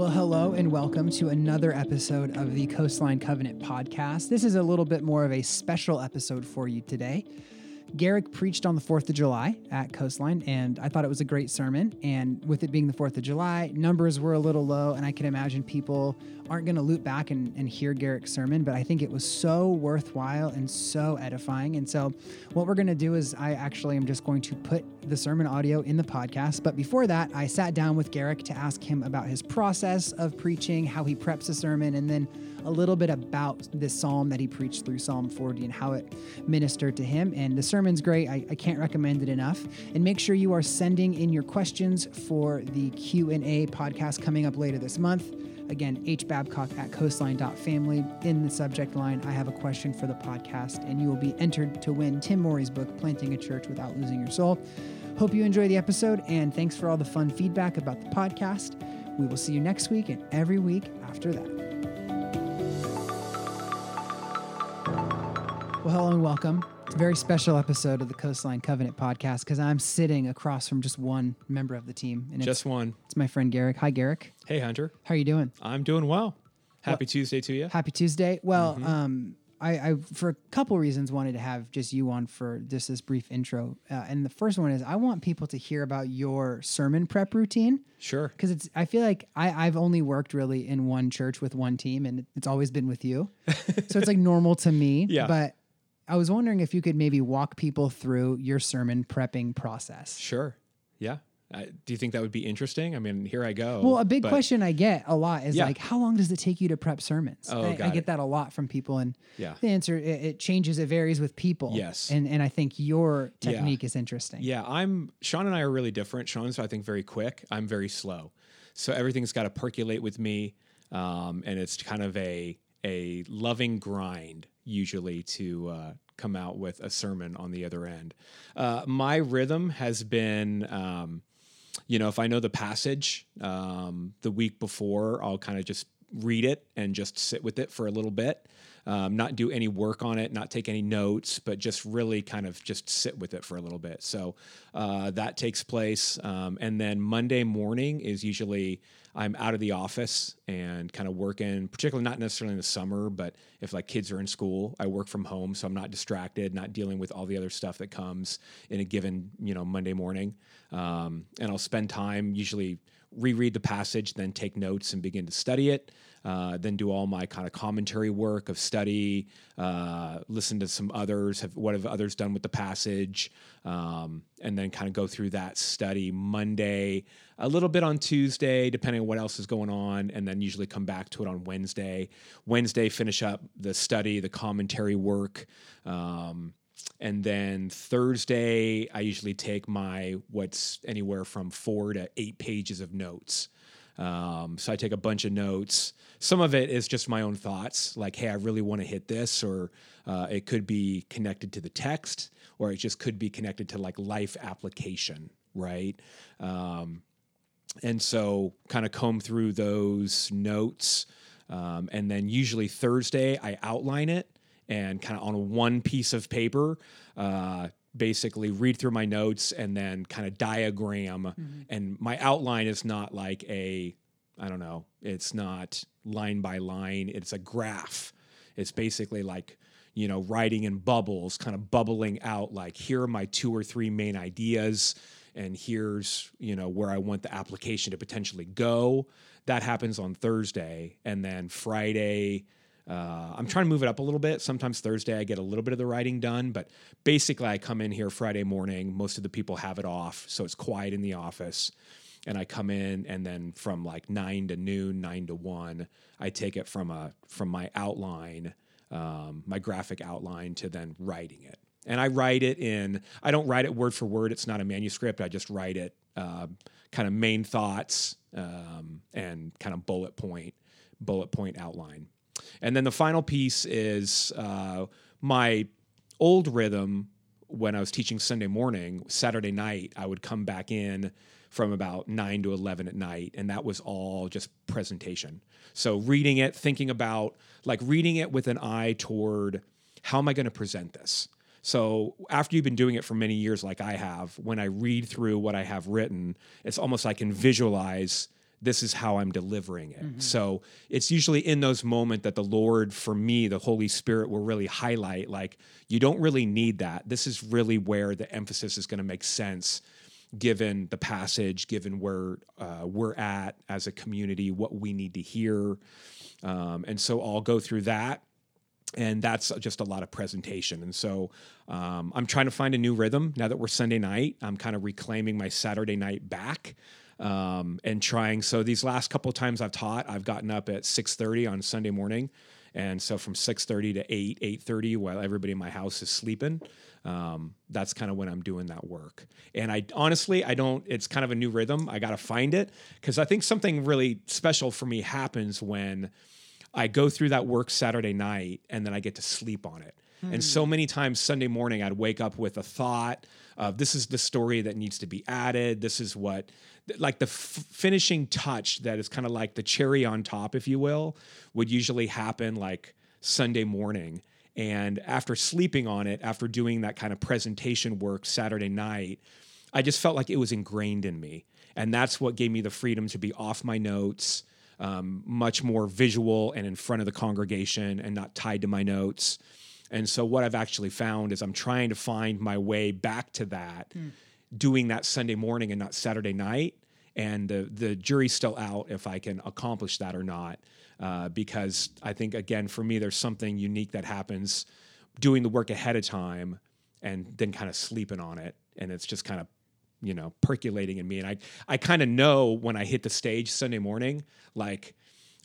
Well, hello and welcome to another episode of the Coastline Covenant podcast. This is a little bit more of a special episode for you today. Garrick preached on the 4th of July at Coastline, and I thought it was a great sermon. And with it being the 4th of July, numbers were a little low, and I can imagine people aren't going to loop back and, and hear Garrick's sermon, but I think it was so worthwhile and so edifying. And so, what we're going to do is, I actually am just going to put the sermon audio in the podcast. But before that, I sat down with Garrick to ask him about his process of preaching, how he preps a sermon, and then a little bit about this psalm that he preached through Psalm 40 and how it ministered to him. And the sermon's great. I, I can't recommend it enough. And make sure you are sending in your questions for the Q&A podcast coming up later this month. Again, hbabcock at coastline.family. In the subject line, I have a question for the podcast, and you will be entered to win Tim Morey's book, Planting a Church Without Losing Your Soul. Hope you enjoy the episode, and thanks for all the fun feedback about the podcast. We will see you next week and every week after that. Well, hello and welcome. It's a very special episode of the Coastline Covenant podcast because I'm sitting across from just one member of the team, and Just it's, one. it's my friend Garrick. Hi, Garrick. Hey, Hunter. How are you doing? I'm doing well. Happy Tuesday to you. Happy Tuesday. Well, Mm-hmm. um, I, I for a couple reasons wanted to have just you on for just this brief intro, uh, and the first one is I want people to hear about your sermon prep routine Sure. because it's I feel like I I've only worked really in one church with one team, and it's always been with you, so it's like normal to me. Yeah. But I was wondering if you could maybe walk people through your sermon prepping process. Sure. Yeah. I, do you think that would be interesting? I mean, here I go. Well, a big but- question I get a lot is Yeah. like, how long does it take you to prep sermons? Oh, I, I get that a lot from people, and Yeah. the answer it, it changes, it varies with people. Yes. and and I think your Yeah. technique is interesting. Yeah, I'm Sean and I are really different. Sean's I think very quick. I'm very slow. So everything's got to percolate with me, um, and it's kind of a a loving grind usually to uh, come out with a sermon on the other end. Uh, my rhythm has been. Um, you know, if I know the passage um, the week before, I'll kind of just read it and just sit with it for a little bit, um, not do any work on it, not take any notes, but just really kind of just sit with it for a little bit. So uh, that takes place. Um, and then Monday morning is usually I'm out of the office and kind of working, particularly not necessarily in the summer, but if like kids are in school, I work from home, so I'm not distracted, not dealing with all the other stuff that comes in a given you know Monday morning. Um, and I'll spend time usually reread the passage, then take notes and begin to study it. Uh, then do all my kind of commentary work of study, uh, listen to some others, have what have others done with the passage, um, and then kind of go through that study Monday, a little bit on Tuesday, depending on what else is going on, and then usually come back to it on Wednesday. Wednesday, finish up the study, the commentary work. Um, and then Thursday, I usually take my what's anywhere from four to eight pages of notes. Um, so I take a bunch of notes. Some of it is just my own thoughts, like, hey, I really want to hit this, or uh, it could be connected to the text, or it just could be connected to like life application, right? Um, and so kind of comb through those notes. Um, and then usually Thursday, I outline it and kind of on one piece of paper, uh, basically read through my notes and then kind of diagram. Mm-hmm. And my outline is not like a, I don't know, it's not line by line, it's a graph. It's basically like, you know, writing in bubbles, kind of bubbling out like, here are my two or three main ideas and here's you know where I want the application to potentially go. That happens on Thursday, and then Friday. Uh, I'm trying to move it up a little bit. Sometimes Thursday I get a little bit of the writing done, but basically I come in here Friday morning. Most of the people have it off, so it's quiet in the office. And I come in, and then from like nine to noon, nine to one, I take it from a from my outline, um, my graphic outline, to then writing it and I write it in. I don't write it word for word. It's not a manuscript. I just write it uh, kind of main thoughts um, and kind of bullet point, bullet point outline. And then the final piece is uh, my old rhythm when I was teaching Sunday morning, Saturday night, I would come back in from about 9 to 11 at night and that was all just presentation. So reading it, thinking about like reading it with an eye toward how am I going to present this? So after you've been doing it for many years, like I have, when I read through what I have written, it's almost I can visualize this is how I'm delivering it. So it's usually in those moments that the Lord, for me, the Holy Spirit will really highlight like, you don't really need that. This is really where the emphasis is going to make sense given the passage, given where uh, we're at as a community, what we need to hear. Um, and so I'll go through that and that's just a lot of presentation. And so um, I'm trying to find a new rhythm now that we're Sunday night. I'm kind of reclaiming my Saturday night back um, and trying. So these last couple of times I've taught, I've gotten up at 6:30 on Sunday morning, and so from 6:30 to 8, 8:30, while everybody in my house is sleeping. Um, that's kind of when I'm doing that work. And I honestly, I don't, it's kind of a new rhythm. I got to find it because I think something really special for me happens when I go through that work Saturday night and then I get to sleep on it. And so many times Sunday morning, I'd wake up with a thought of this is the story that needs to be added. This is what, like the f- finishing touch that is kind of like the cherry on top, if you will, would usually happen like Sunday morning. And after sleeping on it, after doing that kind of presentation work Saturday night, I just felt like it was ingrained in me. And that's what gave me the freedom to be off my notes, um, much more visual and in front of the congregation and not tied to my notes. And so, what I've actually found is I'm trying to find my way back to that, doing that Sunday morning and not Saturday night. And the, the jury's still out if I can accomplish that or not. Uh, because I think, again, for me, there's something unique that happens doing the work ahead of time and then kind of sleeping on it. And it's just kind of you know percolating in me and i i kind of know when i hit the stage sunday morning like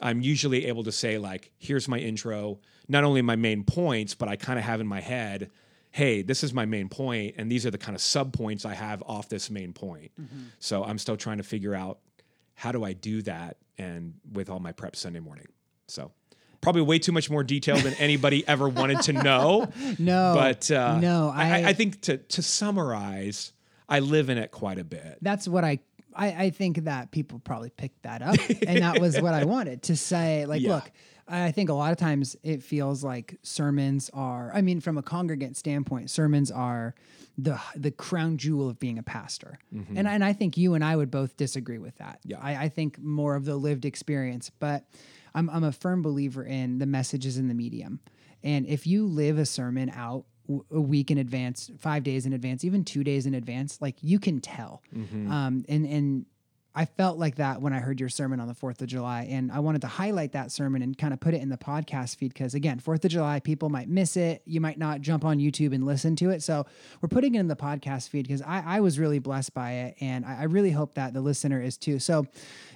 i'm usually able to say like here's my intro not only my main points but i kind of have in my head hey this is my main point and these are the kind of sub points i have off this main point so i'm still trying to figure out how do i do that and with all my prep sunday morning so probably way too much more detail than anybody ever wanted to know No, but uh, no, I, I- I think to to summarize, I live in it quite a bit. that's what I, I I think that people probably picked that up, and that was what I wanted to say. Like, Yeah. look, I think a lot of times it feels like sermons are. I mean, from a congregant standpoint, sermons are the the crown jewel of being a pastor, and and I think you and I would both disagree with that. Mm-hmm. Yeah. I, I think more of the lived experience, but I'm I'm a firm believer in the messages in the medium, and if you live a sermon out a week in advance, five days in advance, even two days in advance, like you can tell. Um, and and I felt like that when I heard your sermon on the Fourth of July, and I wanted to highlight that sermon and kind of put it in the podcast feed because again, Fourth of July, people might miss it. You might not jump on YouTube and listen to it, so we're putting it in the podcast feed because I, I was really blessed by it, and I, I really hope that the listener is too. So.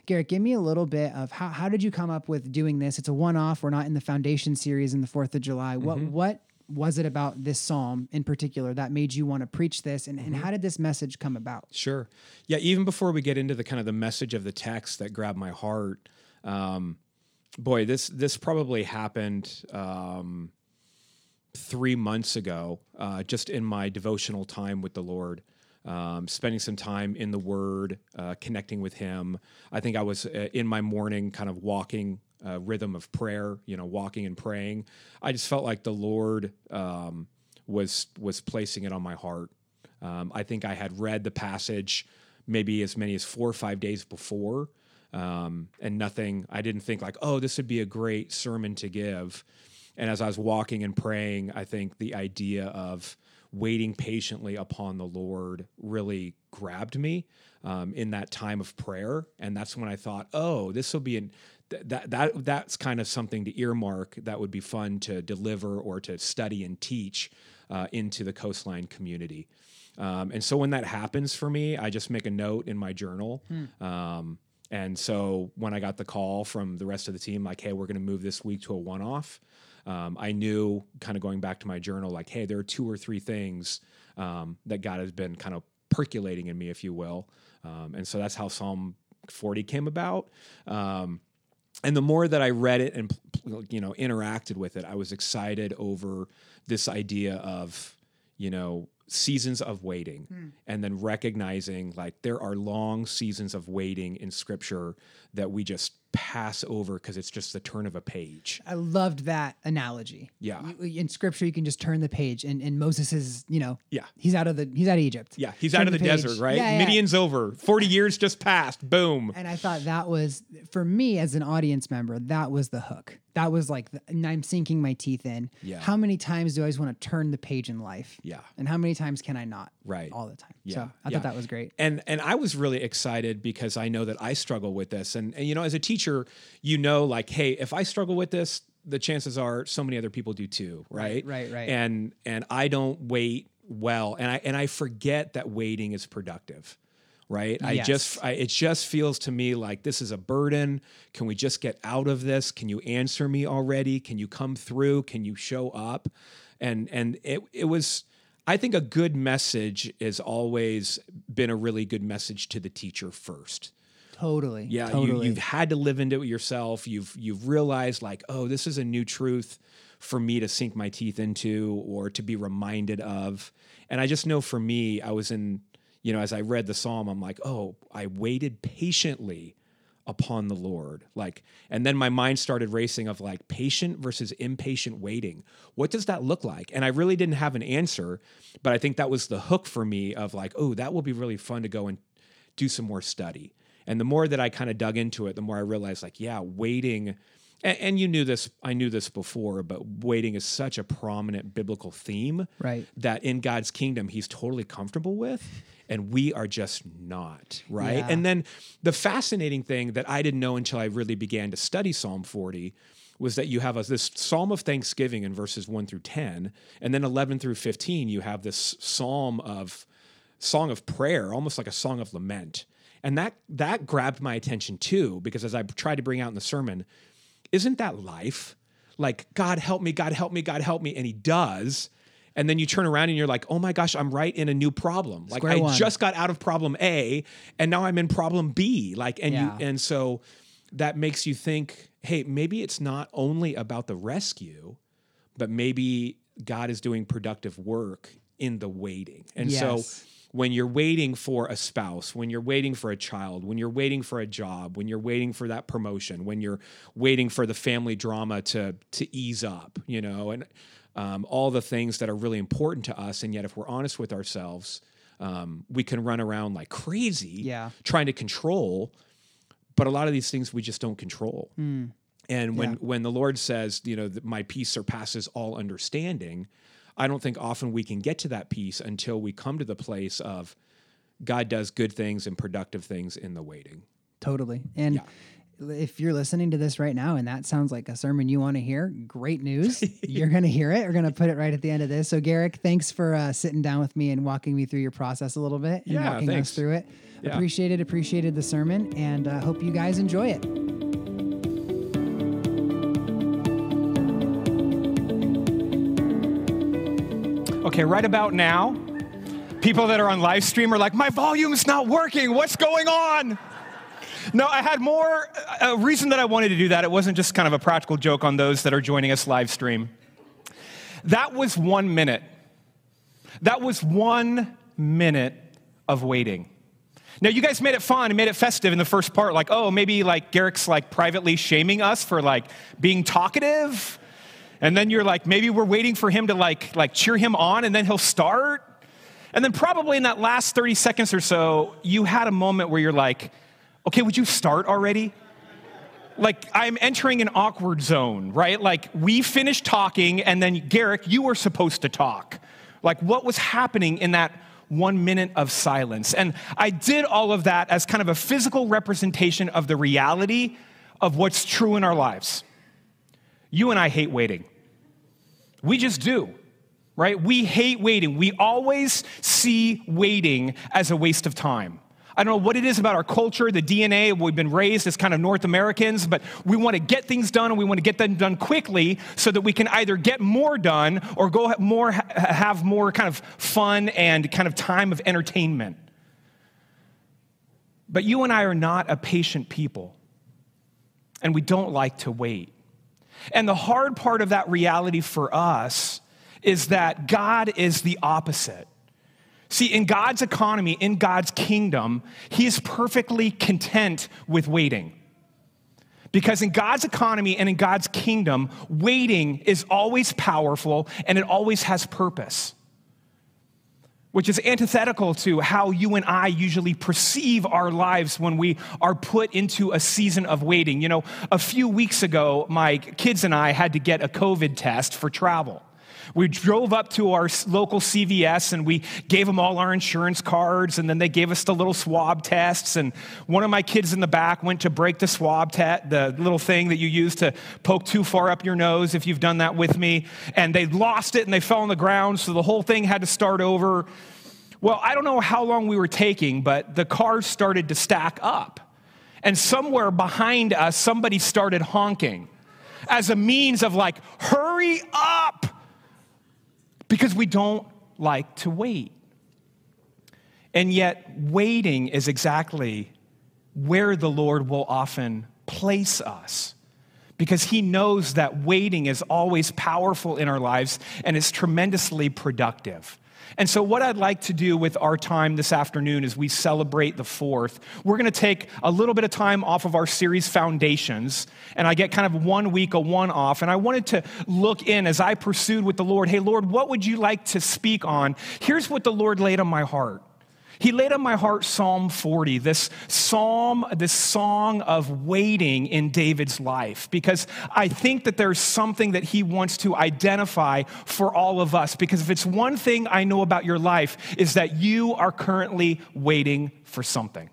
Garrick, give me a little bit of how, how did you come up with doing this? It's a one off. We're not in the foundation series in the Fourth of July. What mm-hmm. what was it about this psalm in particular that made you want to preach this, and, and how did this message come about? Sure. Yeah. Even before we get into the kind of the message of the text that grabbed my heart, um, boy, this this probably happened um, three months ago, uh, just in my devotional time with the Lord. Um, spending some time in the Word, uh, connecting with Him. I think I was uh, in my morning, kind of walking uh, rhythm of prayer. You know, walking and praying. I just felt like the Lord um, was was placing it on my heart. Um, I think I had read the passage maybe as many as four or five days before, um, and nothing. I didn't think like, oh, this would be a great sermon to give. And as I was walking and praying, I think the idea of waiting patiently upon the Lord really grabbed me um, in that time of prayer, and that's when I thought, oh, this will be an that that that's kind of something to earmark that would be fun to deliver or to study and teach uh, into the coastline community. Um, and so when that happens for me, I just make a note in my journal. Um, and so when I got the call from the rest of the team, like, hey, we're going to move this week to a one off, um, I knew kind of going back to my journal, like, hey, there are two or three things um, that God has been kind of percolating in me, if you will. Um, and so that's how Psalm 40 came about. Um, and the more that I read it and you know interacted with it, I was excited over this idea of you know seasons of waiting hmm. and then recognizing like there are long seasons of waiting in scripture that we just pass over because it's just the turn of a page. I loved that analogy. Yeah. You- in scripture, you can just turn the page, and, and Moses is, you know, Yeah. he's out of the he's out of Egypt. Yeah, he's Turn out of the, page. desert, right? Yeah, yeah. Midian's over. 40 years just passed. Boom. And I thought that was for me as an audience member, that was the hook. That was like, the, and I'm sinking my teeth in. Yeah. How many times do I just want to turn the page in life? Yeah. And how many times can I not? Right. All the time. Yeah, So I yeah. thought that was great. And and I was really excited because I know that I struggle with this. And and you know, as a teacher, you know, like, hey, if I struggle with this, the chances are so many other people do too, right? right, right. And and I don't wait well, and I and I forget that waiting is productive. Right. I Yes. just, I, it just feels to me like this is a burden. Can we just get out of this? Can you answer me already? Can you come through? Can you show up? And, and it, it was, I think a good message has always been a really good message to the teacher first. Totally. Yeah, Totally. you, you've had to live into it yourself. You've you've realized like, oh, this is a new truth for me to sink my teeth into or to be reminded of. And I just know for me, I was in, you know, as I read the psalm, I'm like, oh, I waited patiently upon the Lord. Like, and then my mind started racing of like patient versus impatient waiting. What does that look like? And I really didn't have an answer, but I think that was the hook for me of like, oh, that will be really fun to go and do some more study. And the more that I kind of dug into it, the more I realized like, yeah, waiting and, and you knew this, I knew this before, but waiting is such a prominent biblical theme Right. that in God's kingdom he's totally comfortable with and we are just not, right? Yeah. And then the fascinating thing that I didn't know until I really began to study Psalm 40 was that you have a, this psalm of thanksgiving in verses 1 through 10 and then 11 through 15 you have this psalm of song of prayer, almost like a song of lament. And that that grabbed my attention too, because as I tried to bring out in the sermon, isn't that life? Like, God help me, God help me, God help me. And he does. And then you turn around and you're like, oh my gosh, I'm right in a new problem. Like Square I one. just got out of problem A and now I'm in problem B. Like, and Yeah. you and so that makes you think, hey, maybe it's not only about the rescue, but maybe God is doing productive work in the waiting. And so Yes. When you're waiting for a spouse, when you're waiting for a child, when you're waiting for a job, when you're waiting for that promotion, when you're waiting for the family drama to to ease up, you know, and um, all the things that are really important to us, and yet if we're honest with ourselves, um, we can run around like crazy, Yeah. trying to control. But a lot of these things we just don't control. And when Yeah. when the Lord says, you know, that my peace surpasses all understanding, I don't think often we can get to that peace until we come to the place of God does good things and productive things in the waiting. Totally. And Yeah. if you're listening to this right now and that sounds like a sermon you want to hear, great news. you're going to hear it. We're going to put it right at the end of this. So, Garrick, thanks for uh, sitting down with me and walking me through your process a little bit and Yeah, walking thanks. us through it. Yeah. Appreciated, appreciated the sermon, and uh, hope you guys enjoy it. Okay, right about now, people that are on live stream are like, my volume's not working. What's going on? No, I had more a reason that I wanted to do that. It wasn't just kind of a practical joke on those that are joining us live stream. That was one minute. That was one minute of waiting. Now you guys made it fun and made it festive in the first part, like, oh, maybe like Garrick's like privately shaming us for like being talkative. And then you're like, maybe we're waiting for him to like like cheer him on and then he'll start. And then probably in that last 30 seconds or so, you had a moment where you're like, okay, would you start already? Like I'm entering an awkward zone, right? Like we finished talking and then Garrick, you were supposed to talk. Like what was happening in that one minute of silence? And I did all of that as kind of a physical representation of the reality of what's true in our lives. You and I hate waiting. We just do, right? We hate waiting. We always see waiting as a waste of time. I don't know what it is about our culture, the DNA, we've been raised as kind of North Americans, but we want to get things done and we want to get them done quickly so that we can either get more done or go more, have more kind of fun and kind of time of entertainment. But you and I are not a patient people, and we don't like to wait. And the hard part of that reality for us is that God is the opposite. See, in God's economy, in God's kingdom, He is perfectly content with waiting. Because in God's economy and in God's kingdom, waiting is always powerful and it always has purpose, which is antithetical to how you and I usually perceive our lives when we are put into a season of waiting. You know, a few weeks ago, my kids and I had to get a COVID test for travel. We drove up to our local CVS and we gave them all our insurance cards, and then they gave us the little swab tests. And one of my kids in the back went to break the swab test, the little thing that you use to poke too far up your nose, if you've done that with me. And they lost it and they fell on the ground, so the whole thing had to start over. Well, I don't know how long we were taking, but the cars started to stack up. And somewhere behind us, somebody started honking as a means of like, hurry up because we don't like to wait. And yet, waiting is exactly where the Lord will often place us because He knows that waiting is always powerful in our lives and is tremendously productive. And so, what I'd like to do with our time this afternoon as we celebrate the fourth, we're going to take a little bit of time off of our series Foundations, and I get kind of one week, a one off. And I wanted to look in as I pursued with the Lord hey, Lord, what would you like to speak on? Here's what the Lord laid on my heart. He laid on my heart Psalm 40, this psalm, this song of waiting in David's life, because I think that there's something that he wants to identify for all of us. Because if it's one thing I know about your life, is that you are currently waiting for something.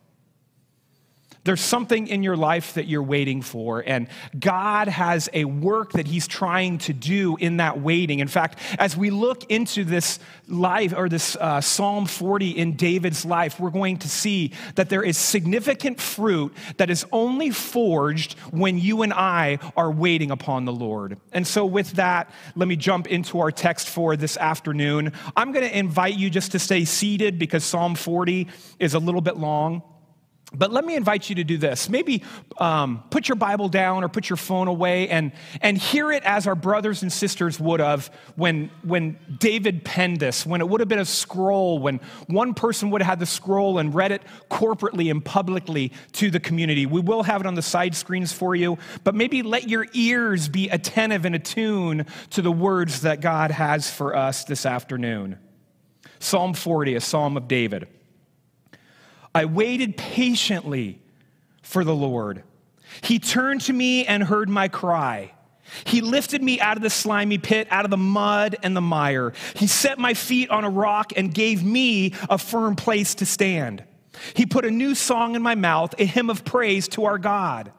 There's something in your life that you're waiting for, and God has a work that He's trying to do in that waiting. In fact, as we look into this life or this uh, Psalm 40 in David's life, we're going to see that there is significant fruit that is only forged when you and I are waiting upon the Lord. And so, with that, let me jump into our text for this afternoon. I'm going to invite you just to stay seated because Psalm 40 is a little bit long. But let me invite you to do this. Maybe um, put your Bible down or put your phone away and, and hear it as our brothers and sisters would have when, when David penned this, when it would have been a scroll, when one person would have had the scroll and read it corporately and publicly to the community. We will have it on the side screens for you, but maybe let your ears be attentive and attuned to the words that God has for us this afternoon. Psalm 40, a psalm of David. I waited patiently for the Lord. He turned to me and heard my cry. He lifted me out of the slimy pit, out of the mud and the mire. He set my feet on a rock and gave me a firm place to stand. He put a new song in my mouth, a hymn of praise to our God.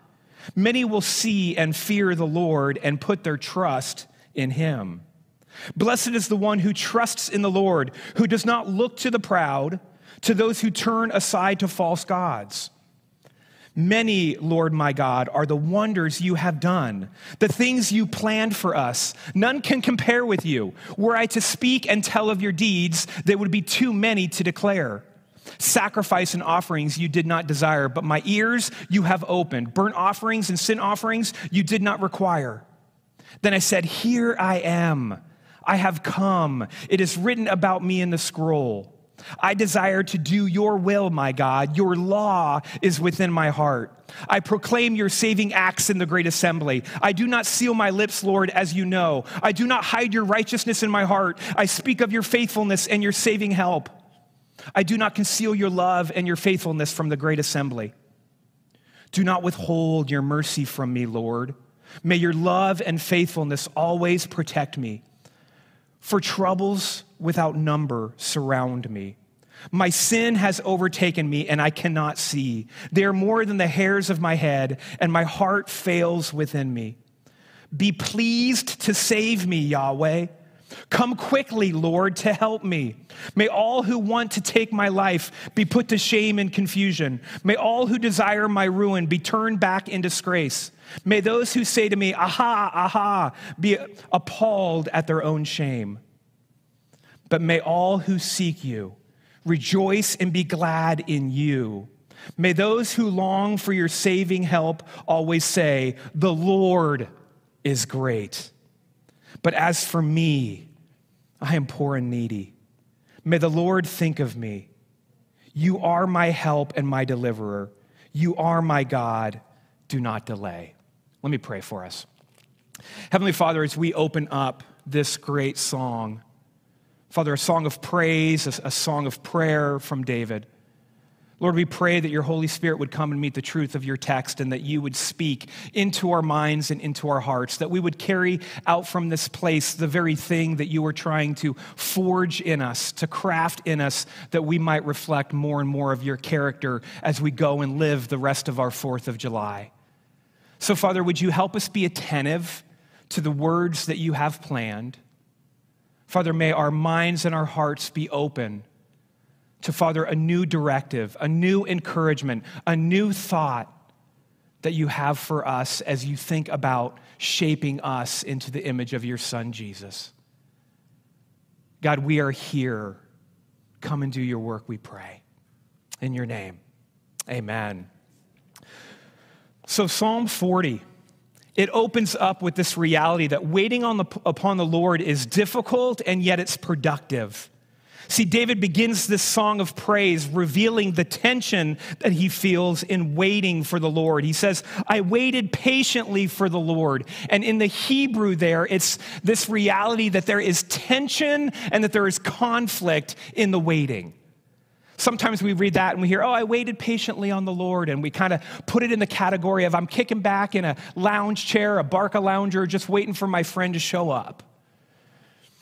Many will see and fear the Lord and put their trust in him. Blessed is the one who trusts in the Lord, who does not look to the proud to those who turn aside to false gods. Many, Lord my God, are the wonders you have done, the things you planned for us. None can compare with you. Were I to speak and tell of your deeds, there would be too many to declare. Sacrifice and offerings you did not desire, but my ears you have opened. Burnt offerings and sin offerings you did not require. Then I said, Here I am. I have come. It is written about me in the scroll. I desire to do your will, my God. Your law is within my heart. I proclaim your saving acts in the great assembly. I do not seal my lips, Lord, as you know. I do not hide your righteousness in my heart. I speak of your faithfulness and your saving help. I do not conceal your love and your faithfulness from the great assembly. Do not withhold your mercy from me, Lord. May your love and faithfulness always protect me. For troubles without number surround me. My sin has overtaken me, and I cannot see. They are more than the hairs of my head, and my heart fails within me. Be pleased to save me, Yahweh. Come quickly, Lord, to help me. May all who want to take my life be put to shame and confusion. May all who desire my ruin be turned back in disgrace. May those who say to me, Aha, aha, be appalled at their own shame. But may all who seek you rejoice and be glad in you. May those who long for your saving help always say, The Lord is great. But as for me, I am poor and needy. May the Lord think of me. You are my help and my deliverer. You are my God. Do not delay. Let me pray for us. Heavenly Father, as we open up this great song, Father, a song of praise, a, a song of prayer from David. Lord, we pray that your Holy Spirit would come and meet the truth of your text and that you would speak into our minds and into our hearts, that we would carry out from this place the very thing that you are trying to forge in us, to craft in us, that we might reflect more and more of your character as we go and live the rest of our 4th of July. So, Father, would you help us be attentive to the words that you have planned? Father, may our minds and our hearts be open to, Father, a new directive, a new encouragement, a new thought that you have for us as you think about shaping us into the image of your Son, Jesus. God, we are here. Come and do your work, we pray. In your name, amen. So, Psalm 40 it opens up with this reality that waiting on the, upon the Lord is difficult and yet it's productive. See, David begins this song of praise revealing the tension that he feels in waiting for the Lord. He says, I waited patiently for the Lord. And in the Hebrew, there, it's this reality that there is tension and that there is conflict in the waiting. Sometimes we read that and we hear, oh, I waited patiently on the Lord. And we kind of put it in the category of I'm kicking back in a lounge chair, a Barcalounger, just waiting for my friend to show up.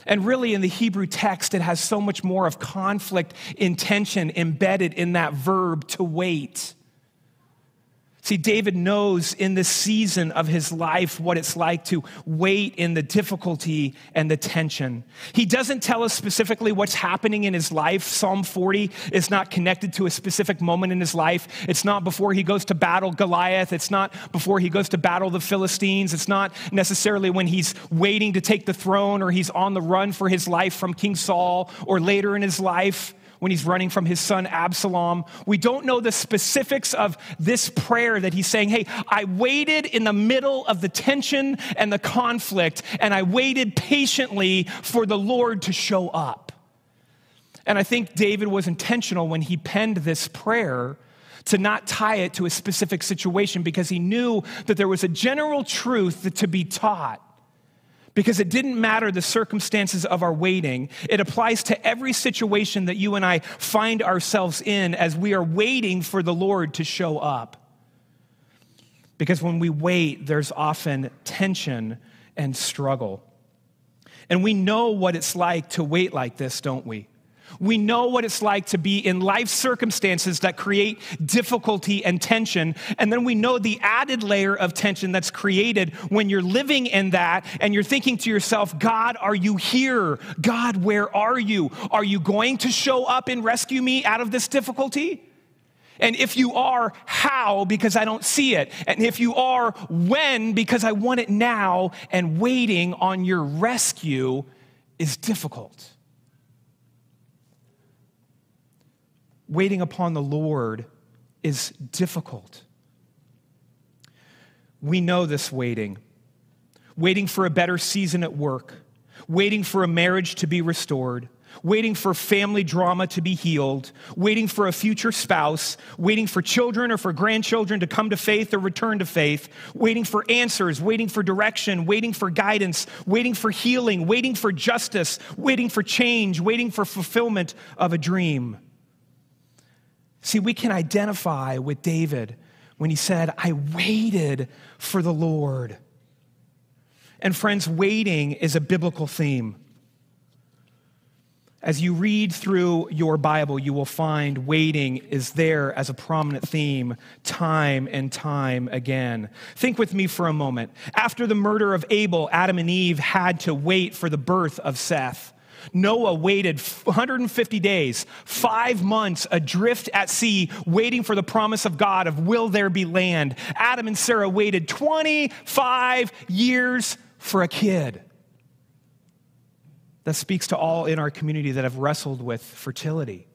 And really, in the Hebrew text, it has so much more of conflict, intention embedded in that verb to wait. See, David knows in this season of his life what it's like to wait in the difficulty and the tension. He doesn't tell us specifically what's happening in his life. Psalm 40 is not connected to a specific moment in his life. It's not before he goes to battle Goliath. It's not before he goes to battle the Philistines. It's not necessarily when he's waiting to take the throne or he's on the run for his life from King Saul or later in his life when he's running from his son Absalom. We don't know the specifics of this prayer that he's saying, Hey, I waited in the middle of the tension and the conflict, and I waited patiently for the Lord to show up. And I think David was intentional when he penned this prayer to not tie it to a specific situation because he knew that there was a general truth to be taught because it didn't matter the circumstances of our waiting. It applies to every situation that you and I find ourselves in as we are waiting for the Lord to show up. Because when we wait, there's often tension and struggle. And we know what it's like to wait like this, don't we? We know what it's like to be in life circumstances that create difficulty and tension. And then we know the added layer of tension that's created when you're living in that and you're thinking to yourself, God, are you here? God, where are you? Are you going to show up and rescue me out of this difficulty? And if you are, how? Because I don't see it. And if you are, when? Because I want it now. And waiting on your rescue is difficult. Waiting upon the Lord is difficult. We know this waiting. Waiting for a better season at work, waiting for a marriage to be restored, waiting for family drama to be healed, waiting for a future spouse, waiting for children or for grandchildren to come to faith or return to faith, waiting for answers, waiting for direction, waiting for guidance, waiting for healing, waiting for justice, waiting for change, waiting for fulfillment of a dream. See, we can identify with David when he said, I waited for the Lord. And friends, waiting is a biblical theme. As you read through your Bible, you will find waiting is there as a prominent theme time and time again. Think with me for a moment. After the murder of Abel, Adam and Eve had to wait for the birth of Seth. Noah waited 150 days, five months adrift at sea, waiting for the promise of God of will there be land. Adam and Sarah waited 25 years for a kid. That speaks to all in our community that have wrestled with fertility.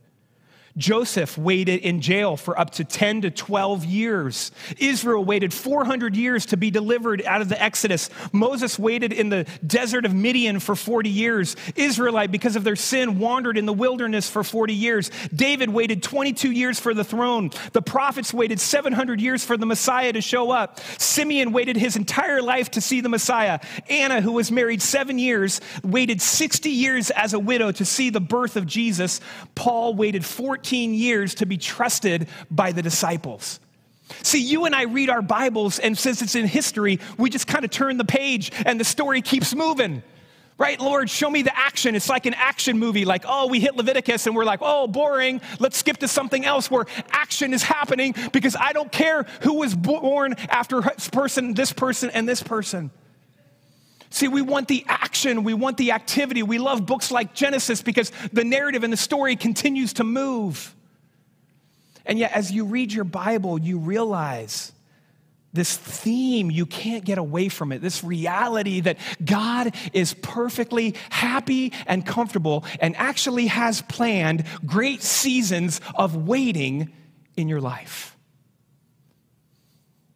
Joseph waited in jail for up to 10 to 12 years. Israel waited 400 years to be delivered out of the Exodus. Moses waited in the desert of Midian for 40 years. Israelite, because of their sin, wandered in the wilderness for 40 years. David waited 22 years for the throne. The prophets waited 700 years for the Messiah to show up. Simeon waited his entire life to see the Messiah. Anna, who was married seven years, waited 60 years as a widow to see the birth of Jesus. Paul waited 14 14 years to be trusted by the disciples. See, you and I read our Bibles, and since it's in history, we just kind of turn the page and the story keeps moving. Right, Lord, show me the action. It's like an action movie, like, oh, we hit Leviticus and we're like, oh, boring. Let's skip to something else where action is happening because I don't care who was born after this person, this person, and this person. See, we want the action, we want the activity. We love books like Genesis because the narrative and the story continues to move. And yet, as you read your Bible, you realize this theme, you can't get away from it. This reality that God is perfectly happy and comfortable and actually has planned great seasons of waiting in your life.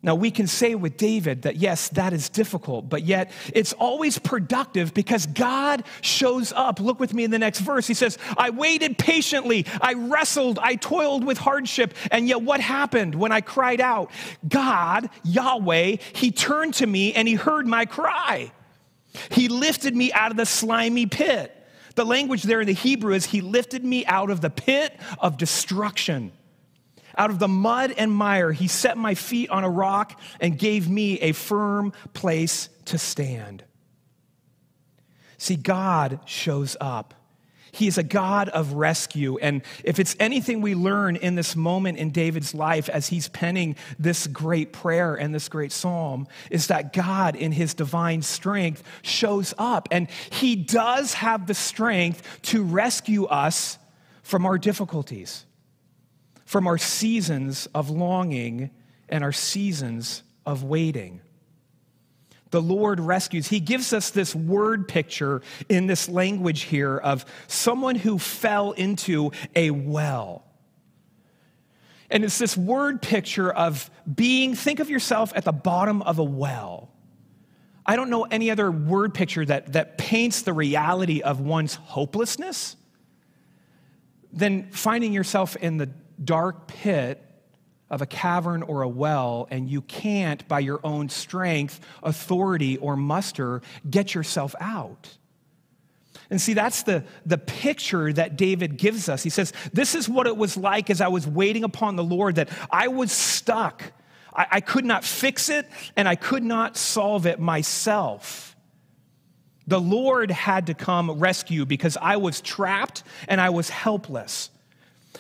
Now, we can say with David that yes, that is difficult, but yet it's always productive because God shows up. Look with me in the next verse. He says, I waited patiently, I wrestled, I toiled with hardship, and yet what happened when I cried out? God, Yahweh, He turned to me and He heard my cry. He lifted me out of the slimy pit. The language there in the Hebrew is He lifted me out of the pit of destruction. Out of the mud and mire, he set my feet on a rock and gave me a firm place to stand. See, God shows up. He is a God of rescue. And if it's anything we learn in this moment in David's life as he's penning this great prayer and this great psalm, is that God, in his divine strength, shows up. And he does have the strength to rescue us from our difficulties from our seasons of longing and our seasons of waiting. The Lord rescues. He gives us this word picture in this language here of someone who fell into a well. And it's this word picture of being, think of yourself at the bottom of a well. I don't know any other word picture that, that paints the reality of one's hopelessness than finding yourself in the dark pit of a cavern or a well, and you can't, by your own strength, authority, or muster, get yourself out. And see, that's the, the picture that David gives us. He says, This is what it was like as I was waiting upon the Lord, that I was stuck. I, I could not fix it, and I could not solve it myself. The Lord had to come rescue because I was trapped and I was helpless.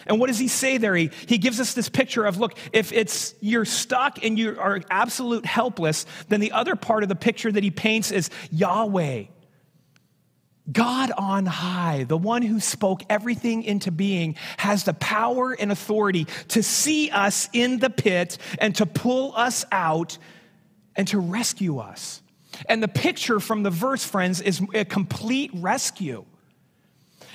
And what does he say there? He, he gives us this picture of look, if it's you're stuck and you are absolute helpless, then the other part of the picture that he paints is Yahweh. God on high, the one who spoke everything into being, has the power and authority to see us in the pit and to pull us out and to rescue us. And the picture from the verse, friends, is a complete rescue.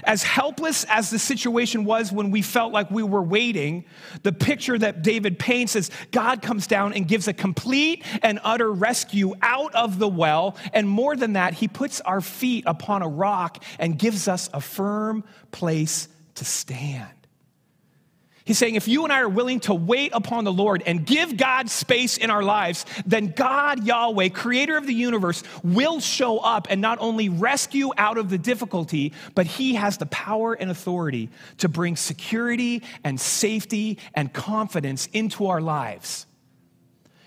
As helpless as the situation was when we felt like we were waiting, the picture that David paints is God comes down and gives a complete and utter rescue out of the well. And more than that, he puts our feet upon a rock and gives us a firm place to stand. He's saying if you and I are willing to wait upon the Lord and give God space in our lives, then God, Yahweh, creator of the universe, will show up and not only rescue out of the difficulty, but he has the power and authority to bring security and safety and confidence into our lives.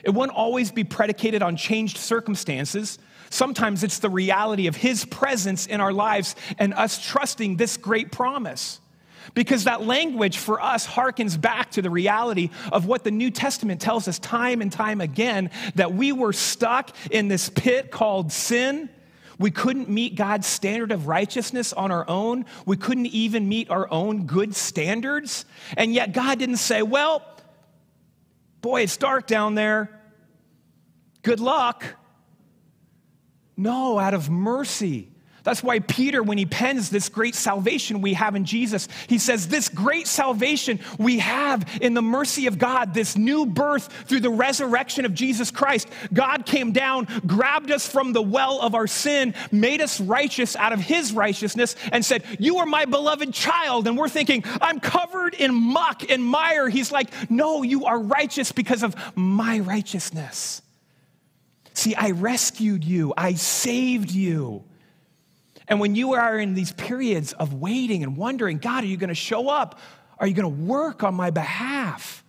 It won't always be predicated on changed circumstances. Sometimes it's the reality of his presence in our lives and us trusting this great promise. Because that language for us harkens back to the reality of what the New Testament tells us time and time again that we were stuck in this pit called sin. We couldn't meet God's standard of righteousness on our own. We couldn't even meet our own good standards. And yet God didn't say, Well, boy, it's dark down there. Good luck. No, out of mercy, That's why Peter, when he pens this great salvation we have in Jesus, he says, This great salvation we have in the mercy of God, this new birth through the resurrection of Jesus Christ. God came down, grabbed us from the well of our sin, made us righteous out of his righteousness, and said, You are my beloved child. And we're thinking, I'm covered in muck and mire. He's like, No, you are righteous because of my righteousness. See, I rescued you, I saved you. And when you are in these periods of waiting and wondering, God, are you going to show up? Are you going to work on my behalf?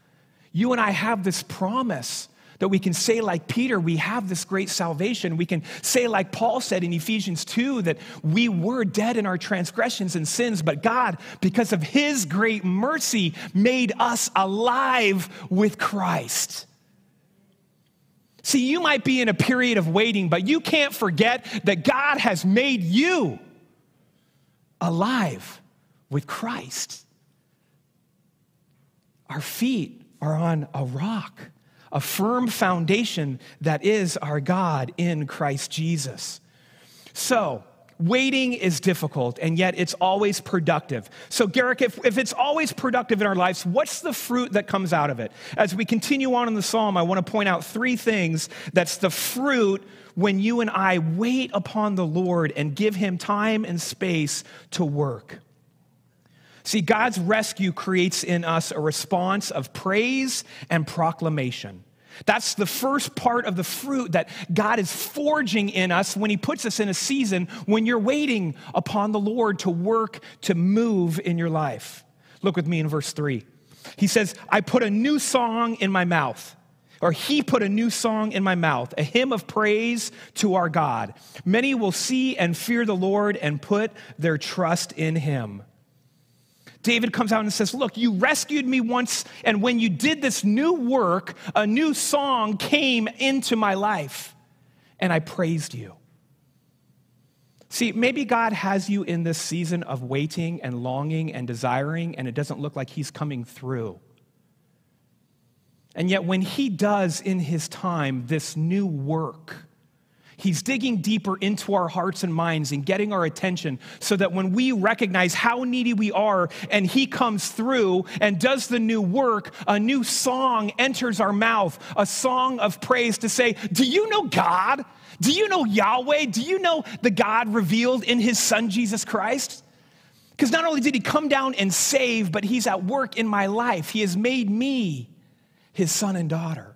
You and I have this promise that we can say, like Peter, we have this great salvation. We can say, like Paul said in Ephesians 2, that we were dead in our transgressions and sins, but God, because of his great mercy, made us alive with Christ. See, you might be in a period of waiting, but you can't forget that God has made you alive with Christ. Our feet are on a rock, a firm foundation that is our God in Christ Jesus. So, Waiting is difficult, and yet it's always productive. So, Garrick, if, if it's always productive in our lives, what's the fruit that comes out of it? As we continue on in the psalm, I want to point out three things that's the fruit when you and I wait upon the Lord and give Him time and space to work. See, God's rescue creates in us a response of praise and proclamation. That's the first part of the fruit that God is forging in us when He puts us in a season when you're waiting upon the Lord to work, to move in your life. Look with me in verse 3. He says, I put a new song in my mouth, or He put a new song in my mouth, a hymn of praise to our God. Many will see and fear the Lord and put their trust in Him. David comes out and says, Look, you rescued me once, and when you did this new work, a new song came into my life, and I praised you. See, maybe God has you in this season of waiting and longing and desiring, and it doesn't look like He's coming through. And yet, when He does in His time this new work, He's digging deeper into our hearts and minds and getting our attention so that when we recognize how needy we are and He comes through and does the new work, a new song enters our mouth, a song of praise to say, Do you know God? Do you know Yahweh? Do you know the God revealed in His Son, Jesus Christ? Because not only did He come down and save, but He's at work in my life. He has made me His son and daughter.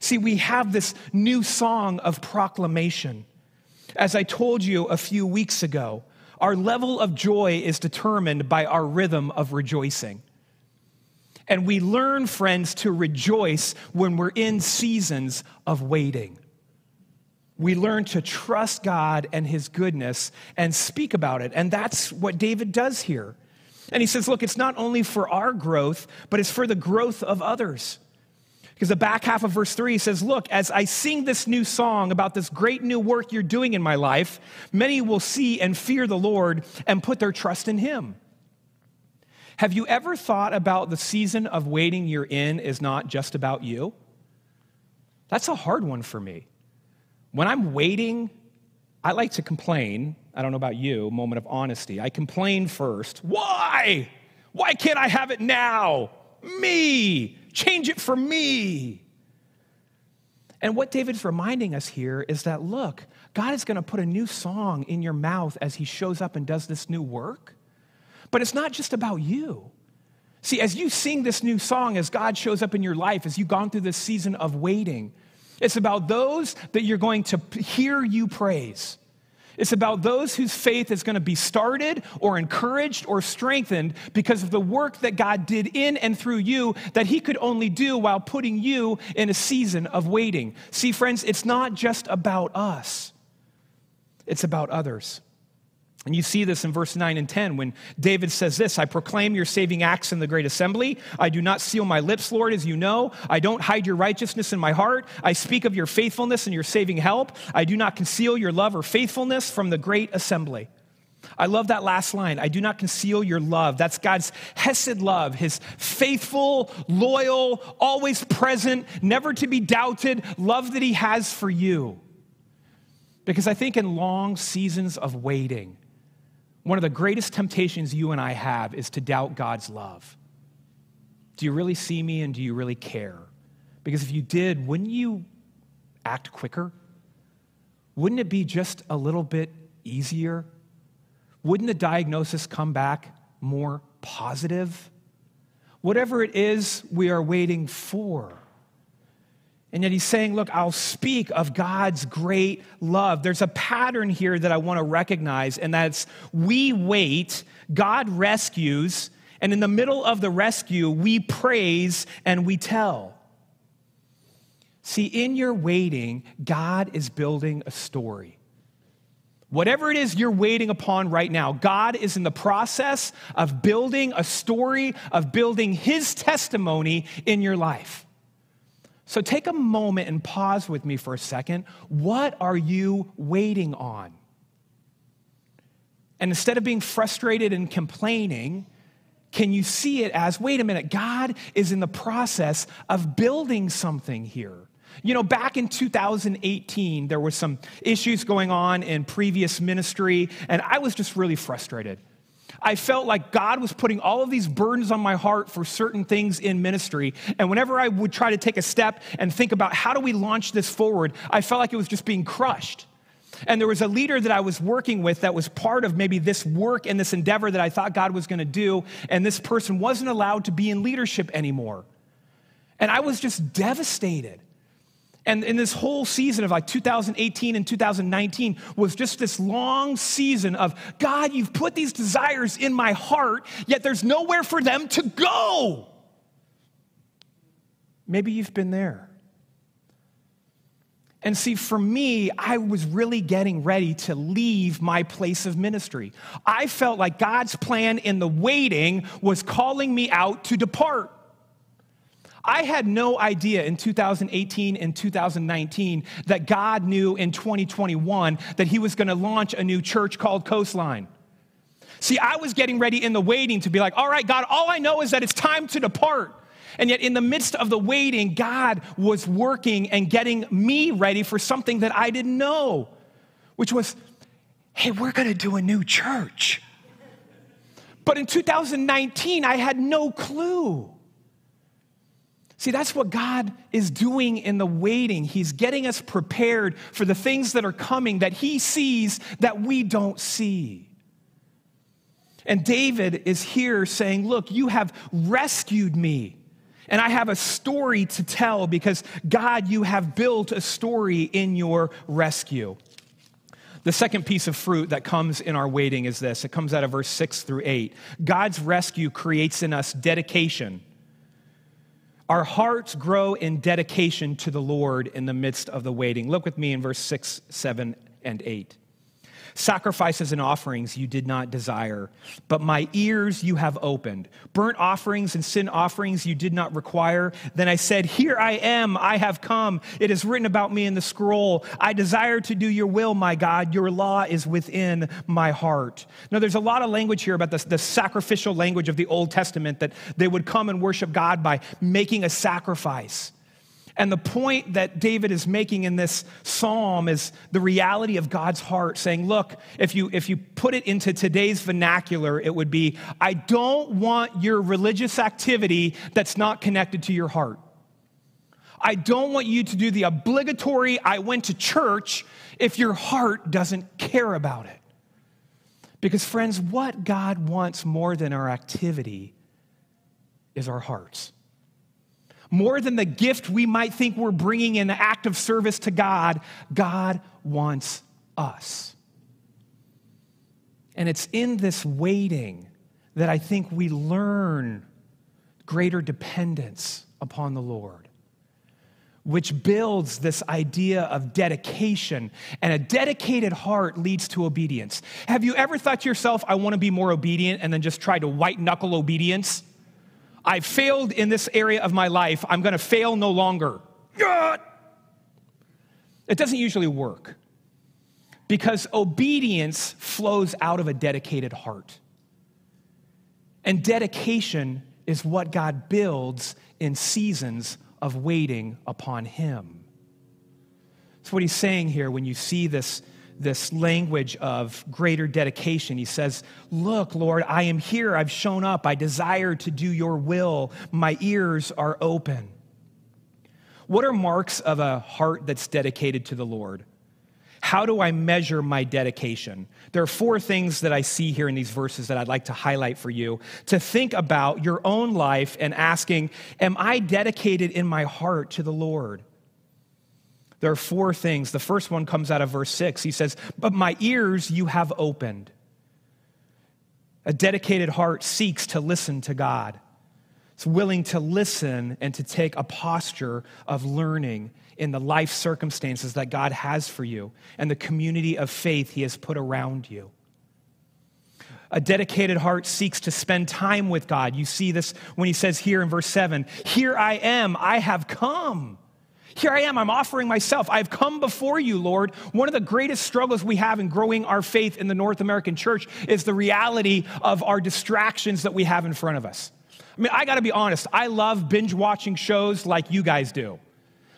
See, we have this new song of proclamation. As I told you a few weeks ago, our level of joy is determined by our rhythm of rejoicing. And we learn, friends, to rejoice when we're in seasons of waiting. We learn to trust God and His goodness and speak about it. And that's what David does here. And he says, Look, it's not only for our growth, but it's for the growth of others. Because the back half of verse 3 says, Look, as I sing this new song about this great new work you're doing in my life, many will see and fear the Lord and put their trust in Him. Have you ever thought about the season of waiting you're in is not just about you? That's a hard one for me. When I'm waiting, I like to complain. I don't know about you, moment of honesty. I complain first. Why? Why can't I have it now? Me. Change it for me. And what David's reminding us here is that look, God is going to put a new song in your mouth as he shows up and does this new work. But it's not just about you. See, as you sing this new song, as God shows up in your life, as you've gone through this season of waiting, it's about those that you're going to hear you praise. It's about those whose faith is going to be started or encouraged or strengthened because of the work that God did in and through you that He could only do while putting you in a season of waiting. See, friends, it's not just about us, it's about others. And you see this in verse 9 and 10 when David says this I proclaim your saving acts in the great assembly. I do not seal my lips, Lord, as you know. I don't hide your righteousness in my heart. I speak of your faithfulness and your saving help. I do not conceal your love or faithfulness from the great assembly. I love that last line. I do not conceal your love. That's God's Hesed love, his faithful, loyal, always present, never to be doubted love that he has for you. Because I think in long seasons of waiting, one of the greatest temptations you and I have is to doubt God's love. Do you really see me and do you really care? Because if you did, wouldn't you act quicker? Wouldn't it be just a little bit easier? Wouldn't the diagnosis come back more positive? Whatever it is we are waiting for. And yet he's saying, Look, I'll speak of God's great love. There's a pattern here that I want to recognize, and that's we wait, God rescues, and in the middle of the rescue, we praise and we tell. See, in your waiting, God is building a story. Whatever it is you're waiting upon right now, God is in the process of building a story, of building His testimony in your life. So take a moment and pause with me for a second. What are you waiting on? And instead of being frustrated and complaining, can you see it as wait a minute, God is in the process of building something here? You know, back in 2018, there were some issues going on in previous ministry, and I was just really frustrated. I felt like God was putting all of these burdens on my heart for certain things in ministry. And whenever I would try to take a step and think about how do we launch this forward, I felt like it was just being crushed. And there was a leader that I was working with that was part of maybe this work and this endeavor that I thought God was going to do. And this person wasn't allowed to be in leadership anymore. And I was just devastated. And in this whole season of like 2018 and 2019 was just this long season of God, you've put these desires in my heart, yet there's nowhere for them to go. Maybe you've been there. And see, for me, I was really getting ready to leave my place of ministry. I felt like God's plan in the waiting was calling me out to depart. I had no idea in 2018 and 2019 that God knew in 2021 that He was going to launch a new church called Coastline. See, I was getting ready in the waiting to be like, all right, God, all I know is that it's time to depart. And yet, in the midst of the waiting, God was working and getting me ready for something that I didn't know, which was, hey, we're going to do a new church. But in 2019, I had no clue. See, that's what God is doing in the waiting. He's getting us prepared for the things that are coming that He sees that we don't see. And David is here saying, Look, you have rescued me. And I have a story to tell because, God, you have built a story in your rescue. The second piece of fruit that comes in our waiting is this it comes out of verse 6 through 8. God's rescue creates in us dedication our hearts grow in dedication to the Lord in the midst of the waiting. Look with me in verse 6, 7, and 8. Sacrifices and offerings you did not desire, but my ears you have opened. Burnt offerings and sin offerings you did not require. Then I said, Here I am, I have come. It is written about me in the scroll. I desire to do your will, my God. Your law is within my heart. Now, there's a lot of language here about the, the sacrificial language of the Old Testament that they would come and worship God by making a sacrifice. And the point that David is making in this psalm is the reality of God's heart, saying, Look, if you, if you put it into today's vernacular, it would be, I don't want your religious activity that's not connected to your heart. I don't want you to do the obligatory, I went to church, if your heart doesn't care about it. Because, friends, what God wants more than our activity is our hearts more than the gift we might think we're bringing in the act of service to God, God wants us. And it's in this waiting that I think we learn greater dependence upon the Lord, which builds this idea of dedication. And a dedicated heart leads to obedience. Have you ever thought to yourself, I want to be more obedient, and then just try to white knuckle obedience? I failed in this area of my life. I'm going to fail no longer. It doesn't usually work because obedience flows out of a dedicated heart. And dedication is what God builds in seasons of waiting upon Him. That's what He's saying here when you see this this language of greater dedication. He says, Look, Lord, I am here. I've shown up. I desire to do your will. My ears are open. What are marks of a heart that's dedicated to the Lord? How do I measure my dedication? There are four things that I see here in these verses that I'd like to highlight for you to think about your own life and asking, Am I dedicated in my heart to the Lord? There are four things. The first one comes out of verse six. He says, But my ears you have opened. A dedicated heart seeks to listen to God. It's willing to listen and to take a posture of learning in the life circumstances that God has for you and the community of faith He has put around you. A dedicated heart seeks to spend time with God. You see this when He says here in verse 7 Here I am, I have come. Here I am, I'm offering myself. I've come before you, Lord. One of the greatest struggles we have in growing our faith in the North American church is the reality of our distractions that we have in front of us. I mean, I gotta be honest, I love binge watching shows like you guys do.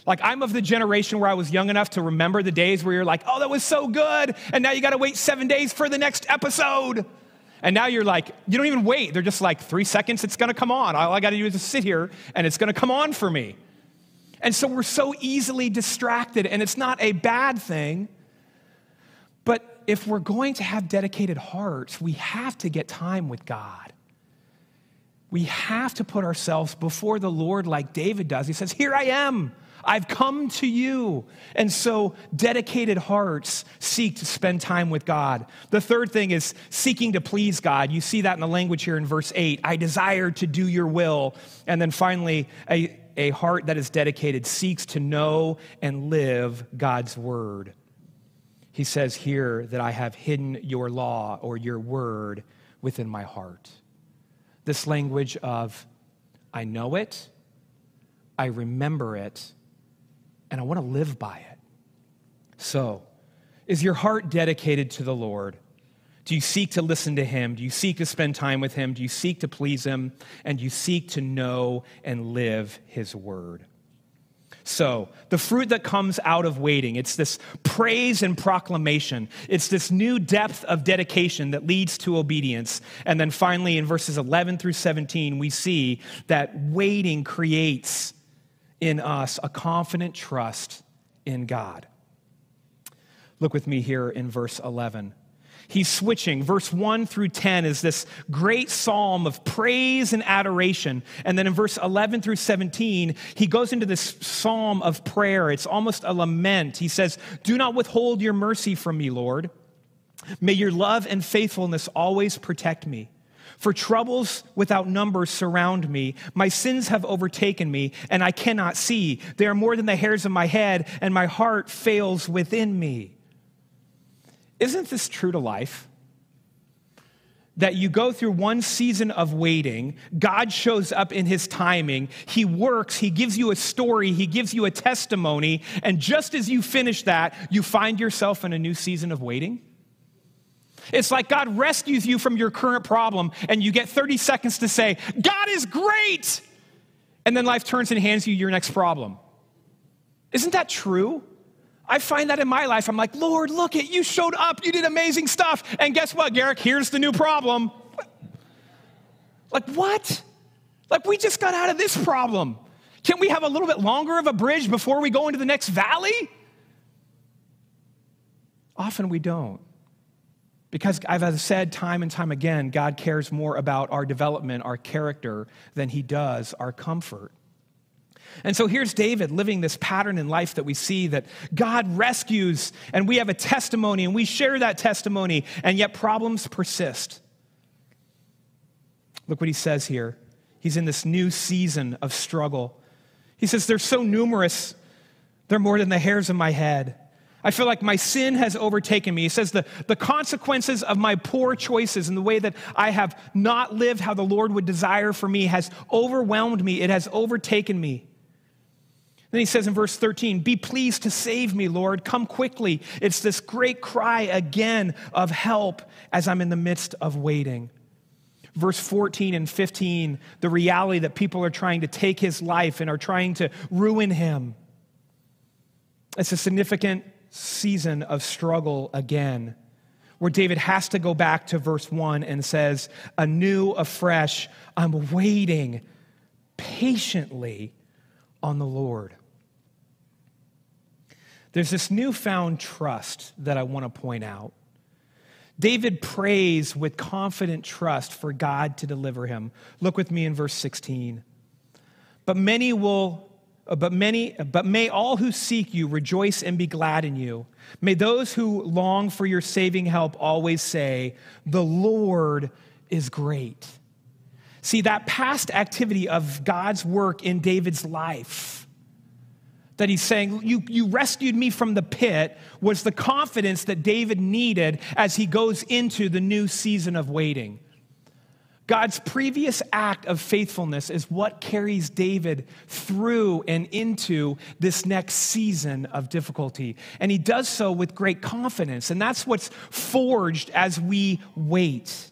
Like, I'm of the generation where I was young enough to remember the days where you're like, oh, that was so good. And now you gotta wait seven days for the next episode. And now you're like, you don't even wait. They're just like, three seconds, it's gonna come on. All I gotta do is just sit here and it's gonna come on for me. And so we're so easily distracted, and it's not a bad thing. But if we're going to have dedicated hearts, we have to get time with God. We have to put ourselves before the Lord like David does. He says, Here I am. I've come to you. And so, dedicated hearts seek to spend time with God. The third thing is seeking to please God. You see that in the language here in verse 8. I desire to do your will. And then finally, a a heart that is dedicated seeks to know and live God's word. He says here that I have hidden your law or your word within my heart. This language of, I know it, I remember it, and I want to live by it. So, is your heart dedicated to the Lord? Do you seek to listen to him? Do you seek to spend time with him? Do you seek to please him? And do you seek to know and live his word? So, the fruit that comes out of waiting, it's this praise and proclamation. It's this new depth of dedication that leads to obedience. And then finally, in verses 11 through 17, we see that waiting creates in us a confident trust in God. Look with me here in verse 11 he's switching. Verse 1 through 10 is this great psalm of praise and adoration. And then in verse 11 through 17, he goes into this psalm of prayer. It's almost a lament. He says, Do not withhold your mercy from me, Lord. May your love and faithfulness always protect me. For troubles without number surround me. My sins have overtaken me, and I cannot see. They are more than the hairs of my head, and my heart fails within me. Isn't this true to life? That you go through one season of waiting, God shows up in his timing, he works, he gives you a story, he gives you a testimony, and just as you finish that, you find yourself in a new season of waiting? It's like God rescues you from your current problem, and you get 30 seconds to say, God is great! And then life turns and hands you your next problem. Isn't that true? I find that in my life. I'm like, Lord, look at you showed up. You did amazing stuff. And guess what, Garrick? Here's the new problem. Like, what? Like, we just got out of this problem. Can we have a little bit longer of a bridge before we go into the next valley? Often we don't. Because I've said time and time again, God cares more about our development, our character, than he does our comfort. And so here's David living this pattern in life that we see that God rescues, and we have a testimony, and we share that testimony, and yet problems persist. Look what he says here. He's in this new season of struggle. He says, They're so numerous, they're more than the hairs of my head. I feel like my sin has overtaken me. He says the, the consequences of my poor choices and the way that I have not lived how the Lord would desire for me has overwhelmed me. It has overtaken me. Then he says in verse 13, Be pleased to save me, Lord. Come quickly. It's this great cry again of help as I'm in the midst of waiting. Verse 14 and 15, the reality that people are trying to take his life and are trying to ruin him. It's a significant season of struggle again, where David has to go back to verse 1 and says, Anew, afresh, I'm waiting patiently on the Lord. There's this newfound trust that I want to point out. David prays with confident trust for God to deliver him. Look with me in verse 16. But many will but many but may all who seek you rejoice and be glad in you. May those who long for your saving help always say, "The Lord is great." See that past activity of God's work in David's life that he's saying, you, you rescued me from the pit, was the confidence that David needed as he goes into the new season of waiting. God's previous act of faithfulness is what carries David through and into this next season of difficulty. And he does so with great confidence. And that's what's forged as we wait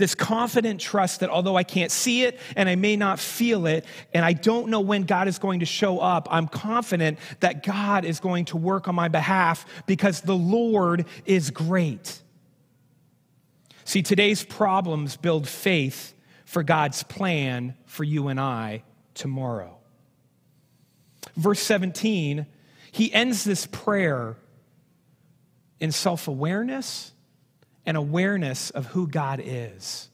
this confident trust that although I can't see it and I may not feel it, and I don't know when God is going to show up, I'm confident that God is going to work on my behalf because the Lord is great. See, today's problems build faith for God's plan for you and I tomorrow. Verse 17, he ends this prayer in self awareness and awareness of who God is.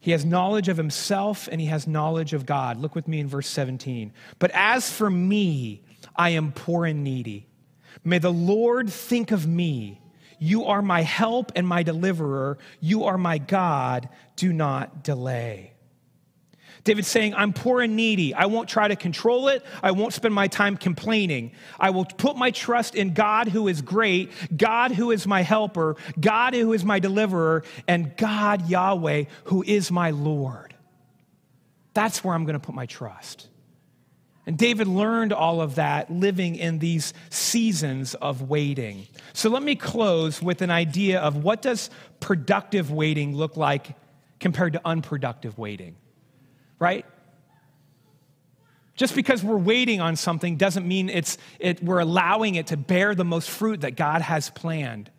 He has knowledge of himself and he has knowledge of God. Look with me in verse 17. But as for me, I am poor and needy. May the Lord think of me. You are my help and my deliverer. You are my God. Do not delay. David's saying, I'm poor and needy. I won't try to control it. I won't spend my time complaining. I will put my trust in God who is great, God who is my helper, God who is my deliverer, and God Yahweh who is my Lord. That's where I'm going to put my trust. And David learned all of that living in these seasons of waiting. So let me close with an idea of what does productive waiting look like compared to unproductive waiting right? Just because we're waiting on something doesn't mean it's, it, we're allowing it to bear the most fruit that God has planned.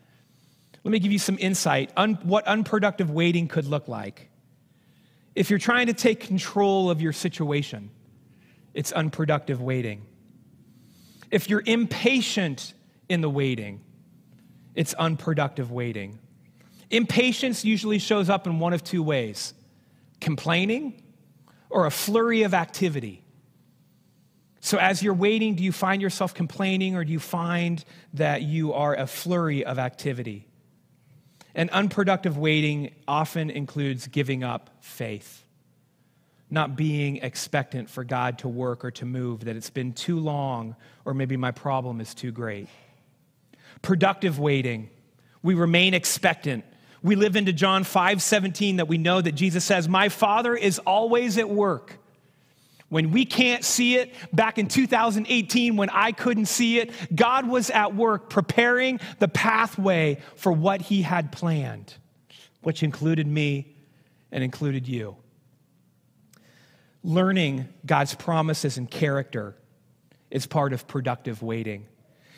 Let me give you some insight on what unproductive waiting could look like. If you're trying to take control of your situation, it's unproductive waiting. If you're impatient in the waiting, it's unproductive waiting. Impatience usually shows up in one of two ways complaining or a flurry of activity. So, as you're waiting, do you find yourself complaining or do you find that you are a flurry of activity? And unproductive waiting often includes giving up faith, not being expectant for God to work or to move, that it's been too long or maybe my problem is too great. Productive waiting, we remain expectant we live into John 5 17 that we know that Jesus says, My Father is always at work. When we can't see it, back in 2018, when I couldn't see it, God was at work preparing the pathway for what He had planned, which included me and included you. Learning God's promises and character is part of productive waiting.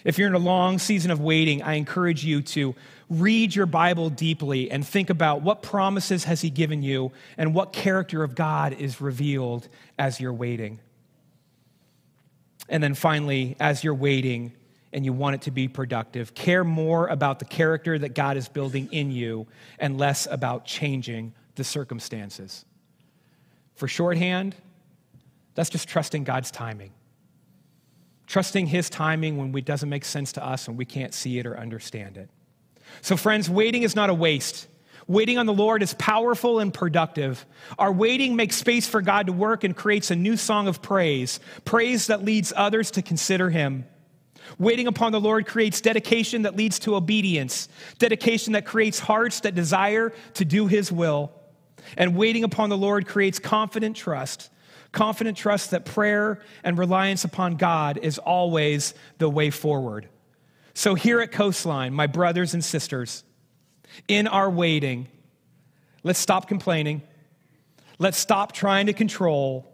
If you're in a long season of waiting, I encourage you to read your Bible deeply and think about what promises has he given you and what character of God is revealed as you're waiting. And then finally, as you're waiting and you want it to be productive, care more about the character that God is building in you and less about changing the circumstances. For shorthand, that's just trusting God's timing trusting His timing when it doesn't make sense to us and we can't see it or understand it. So, friends, waiting is not a waste. Waiting on the Lord is powerful and productive. Our waiting makes space for God to work and creates a new song of praise, praise that leads others to consider Him. Waiting upon the Lord creates dedication that leads to obedience, dedication that creates hearts that desire to do His will. And waiting upon the Lord creates confident trust confident trust that prayer and reliance upon God is always the way forward. So, here at Coastline, my brothers and sisters, in our waiting, let's stop complaining. Let's stop trying to control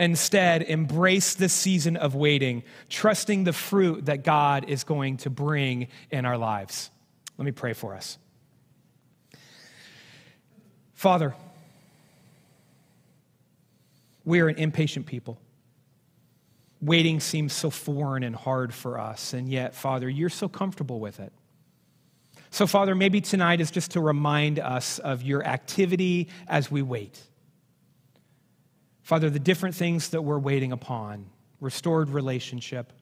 Instead, embrace this season of waiting, trusting the fruit that God is going to bring in our lives. Let me pray for us. Father, we are an impatient people. Waiting seems so foreign and hard for us, and yet, Father, you're so comfortable with it. So, Father, maybe tonight is just to remind us of your activity as we wait. Father, the different things that we're waiting upon restored relationship,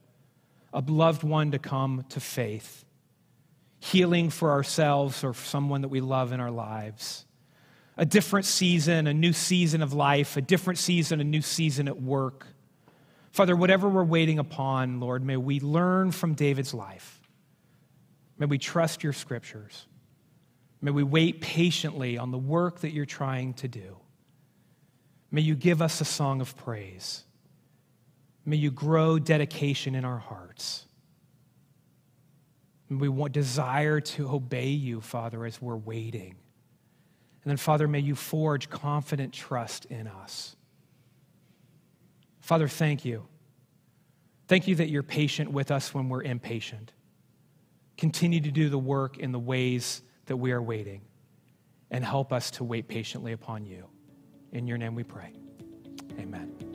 a loved one to come to faith, healing for ourselves or someone that we love in our lives, a different season, a new season of life, a different season, a new season at work Father, whatever we're waiting upon, Lord, may we learn from David's life. May we trust your scriptures. May we wait patiently on the work that you're trying to do. May you give us a song of praise. May you grow dedication in our hearts. We want desire to obey you, Father, as we're waiting. And then, Father, may you forge confident trust in us. Father, thank you. Thank you that you're patient with us when we're impatient. Continue to do the work in the ways that we are waiting and help us to wait patiently upon you. In your name we pray. Amen.